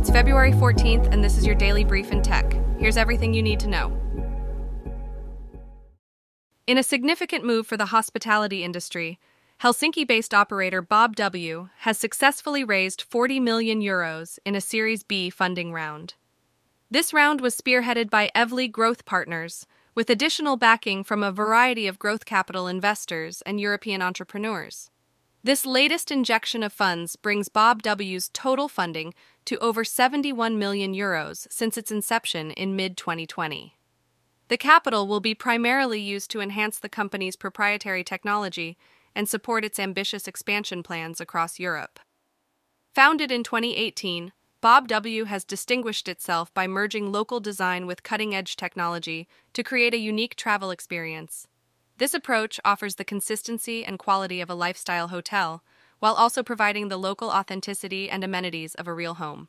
It's February 14th, and this is your daily brief in tech. Here's everything you need to know. In a significant move for the hospitality industry, Helsinki based operator Bob W. has successfully raised 40 million euros in a Series B funding round. This round was spearheaded by Evli Growth Partners, with additional backing from a variety of growth capital investors and European entrepreneurs. This latest injection of funds brings Bob W.'s total funding to over 71 million euros since its inception in mid 2020. The capital will be primarily used to enhance the company's proprietary technology and support its ambitious expansion plans across Europe. Founded in 2018, Bob W. has distinguished itself by merging local design with cutting edge technology to create a unique travel experience. This approach offers the consistency and quality of a lifestyle hotel, while also providing the local authenticity and amenities of a real home.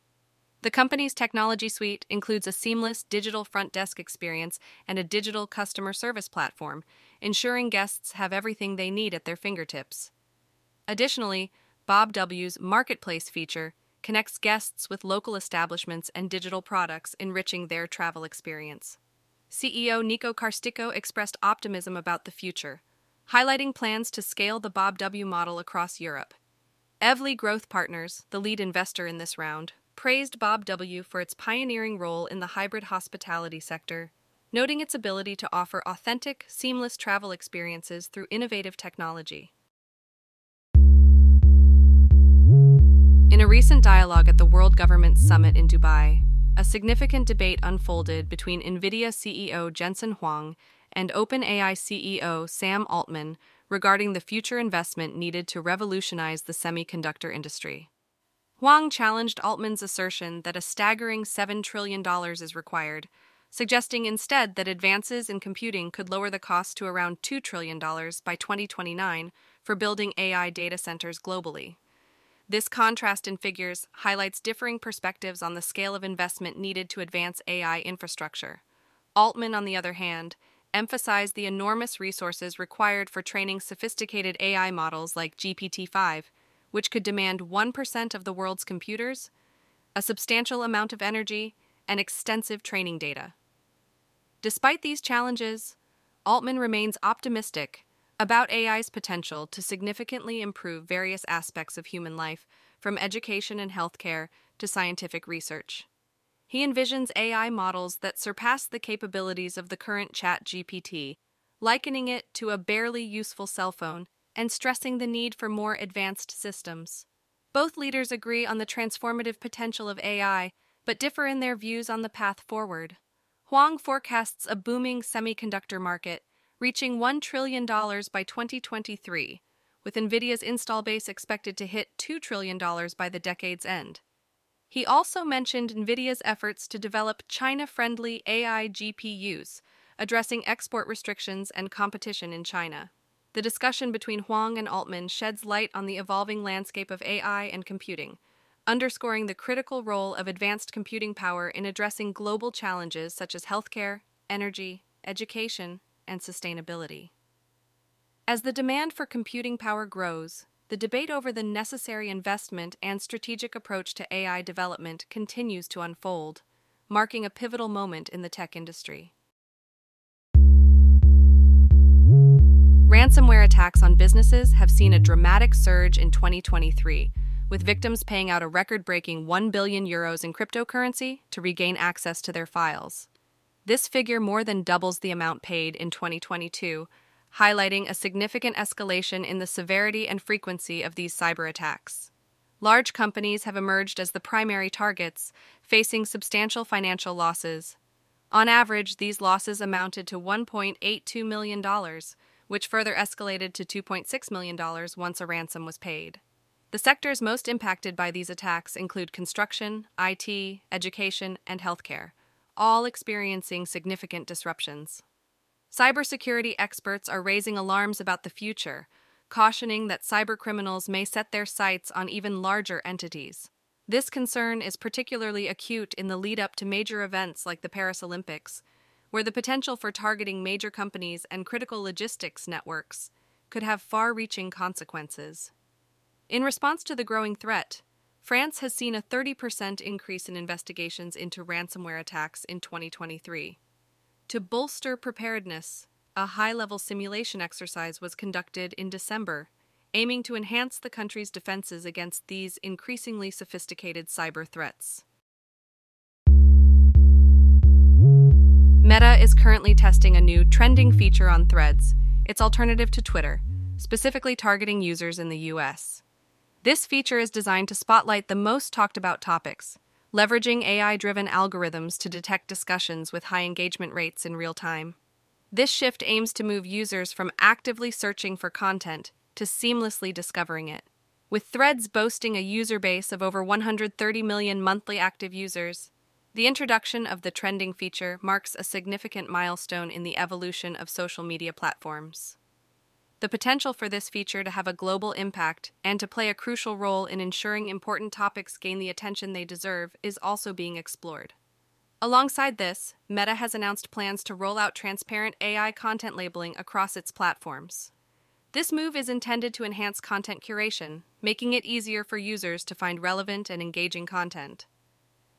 The company's technology suite includes a seamless digital front desk experience and a digital customer service platform, ensuring guests have everything they need at their fingertips. Additionally, Bob W.'s Marketplace feature connects guests with local establishments and digital products, enriching their travel experience. CEO Niko Karstikko expressed optimism about the future, highlighting plans to scale the Bob W model across Europe. Evli Growth Partners, the lead investor in this round, praised Bob W. for its pioneering role in the hybrid hospitality sector, noting its ability to offer authentic, seamless travel experiences through innovative technology. In a recent dialogue at the World Government Summit in Dubai, a significant debate unfolded between NVIDIA CEO Jensen Huang and OpenAI CEO Sam Altman regarding the future investment needed to revolutionize the semiconductor industry. Huang challenged Altman's assertion that a staggering $7 trillion is required, suggesting instead that advances in computing could lower the cost to around $2 trillion by 2029 for building AI data centers globally. This contrast in figures highlights differing perspectives on the scale of investment needed to advance AI infrastructure. Altman, on the other hand, emphasized the enormous resources required for training sophisticated AI models like GPT 5 which could demand 1% of the world's computers, a substantial amount of energy, and extensive training data. Despite these challenges, Altman remains optimistic about AI's potential to significantly improve various aspects of human life, from education and healthcare to scientific research. He envisions AI models that surpass the capabilities of the current ChatGPT, likening it to a barely useful cell phone and stressing the need for more advanced systems. Both leaders agree on the transformative potential of AI, but differ in their views on the path forward. Huang forecasts a booming semiconductor market, reaching $1 trillion by 2023, with NVIDIA's install base expected to hit $2 trillion by the decade's end. He also mentioned NVIDIA's efforts to develop China friendly AI GPUs, addressing export restrictions and competition in China. The discussion between Huang and Altman sheds light on the evolving landscape of AI and computing, underscoring the critical role of advanced computing power in addressing global challenges such as healthcare, energy, education, and sustainability. As the demand for computing power grows, the debate over the necessary investment and strategic approach to AI development continues to unfold, marking a pivotal moment in the tech industry. Ransomware attacks on businesses have seen a dramatic surge in 2023, with victims paying out a record breaking 1 billion euros in cryptocurrency to regain access to their files. This figure more than doubles the amount paid in 2022, highlighting a significant escalation in the severity and frequency of these cyber attacks. Large companies have emerged as the primary targets, facing substantial financial losses. On average, these losses amounted to $1.82 million which further escalated to $2.6 million once a ransom was paid. The sectors most impacted by these attacks include construction, IT, education, and healthcare, all experiencing significant disruptions. Cybersecurity experts are raising alarms about the future, cautioning that cybercriminals may set their sights on even larger entities. This concern is particularly acute in the lead up to major events like the Paris Olympics, where the potential for targeting major companies and critical logistics networks could have far reaching consequences. In response to the growing threat, France has seen a 30% increase in investigations into ransomware attacks in 2023. To bolster preparedness, a high level simulation exercise was conducted in December, aiming to enhance the country's defenses against these increasingly sophisticated cyber threats. Meta is currently testing a new trending feature on Threads, its alternative to Twitter, specifically targeting users in the US. This feature is designed to spotlight the most talked about topics, leveraging AI driven algorithms to detect discussions with high engagement rates in real time. This shift aims to move users from actively searching for content to seamlessly discovering it. With Threads boasting a user base of over 130 million monthly active users, the introduction of the trending feature marks a significant milestone in the evolution of social media platforms. The potential for this feature to have a global impact and to play a crucial role in ensuring important topics gain the attention they deserve is also being explored. Alongside this, Meta has announced plans to roll out transparent AI content labeling across its platforms. This move is intended to enhance content curation, making it easier for users to find relevant and engaging content.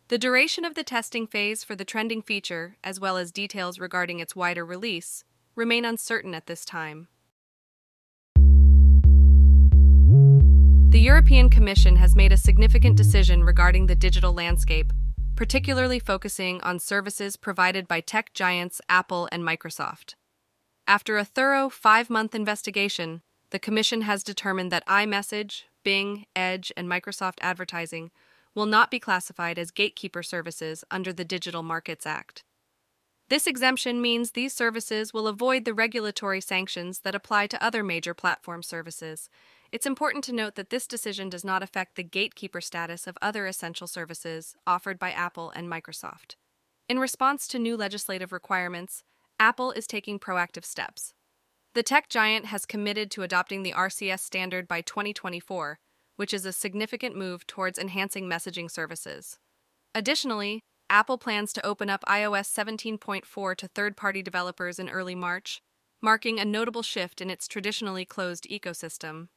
The duration of the testing phase for the trending feature, as well as details regarding its wider release, remain uncertain at this time. The European Commission has made a significant decision regarding the digital landscape particularly focusing on services provided by tech giants Apple and Microsoft. After a thorough five month investigation, the Commission has determined that iMessage, Bing, Edge, and Microsoft Advertising will not be classified as gatekeeper services under the Digital Markets Act. This exemption means these services will avoid the regulatory sanctions that apply to other major platform services, it's important to note that this decision does not affect the gatekeeper status of other essential services offered by Apple and Microsoft. In response to new legislative requirements, Apple is taking proactive steps. The tech giant has committed to adopting the RCS standard by 2024, which is a significant move towards enhancing messaging services. Additionally, Apple plans to open up iOS 17.4 to third party developers in early March, marking a notable shift in its traditionally closed ecosystem.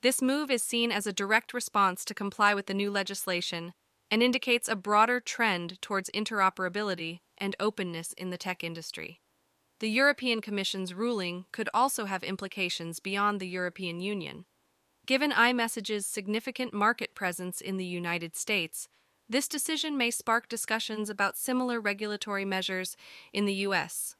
This move is seen as a direct response to comply with the new legislation and indicates a broader trend towards interoperability and openness in the tech industry. The European Commission's ruling could also have implications beyond the European Union. Given iMessage's significant market presence in the United States, this decision may spark discussions about similar regulatory measures in the U.S.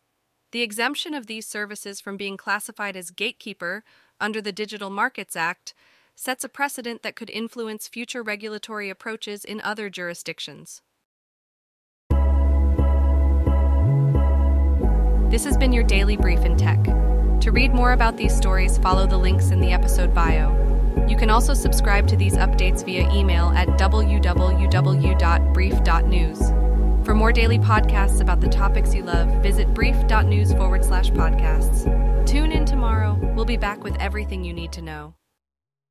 The exemption of these services from being classified as gatekeeper under the Digital Markets Act sets a precedent that could influence future regulatory approaches in other jurisdictions. This has been your daily brief in tech. To read more about these stories, follow the links in the episode bio. You can also subscribe to these updates via email at www.brief.news. For more daily podcasts about the topics you love, visit brief.news forward slash podcasts. Tune in tomorrow. We'll be back with everything you need to know.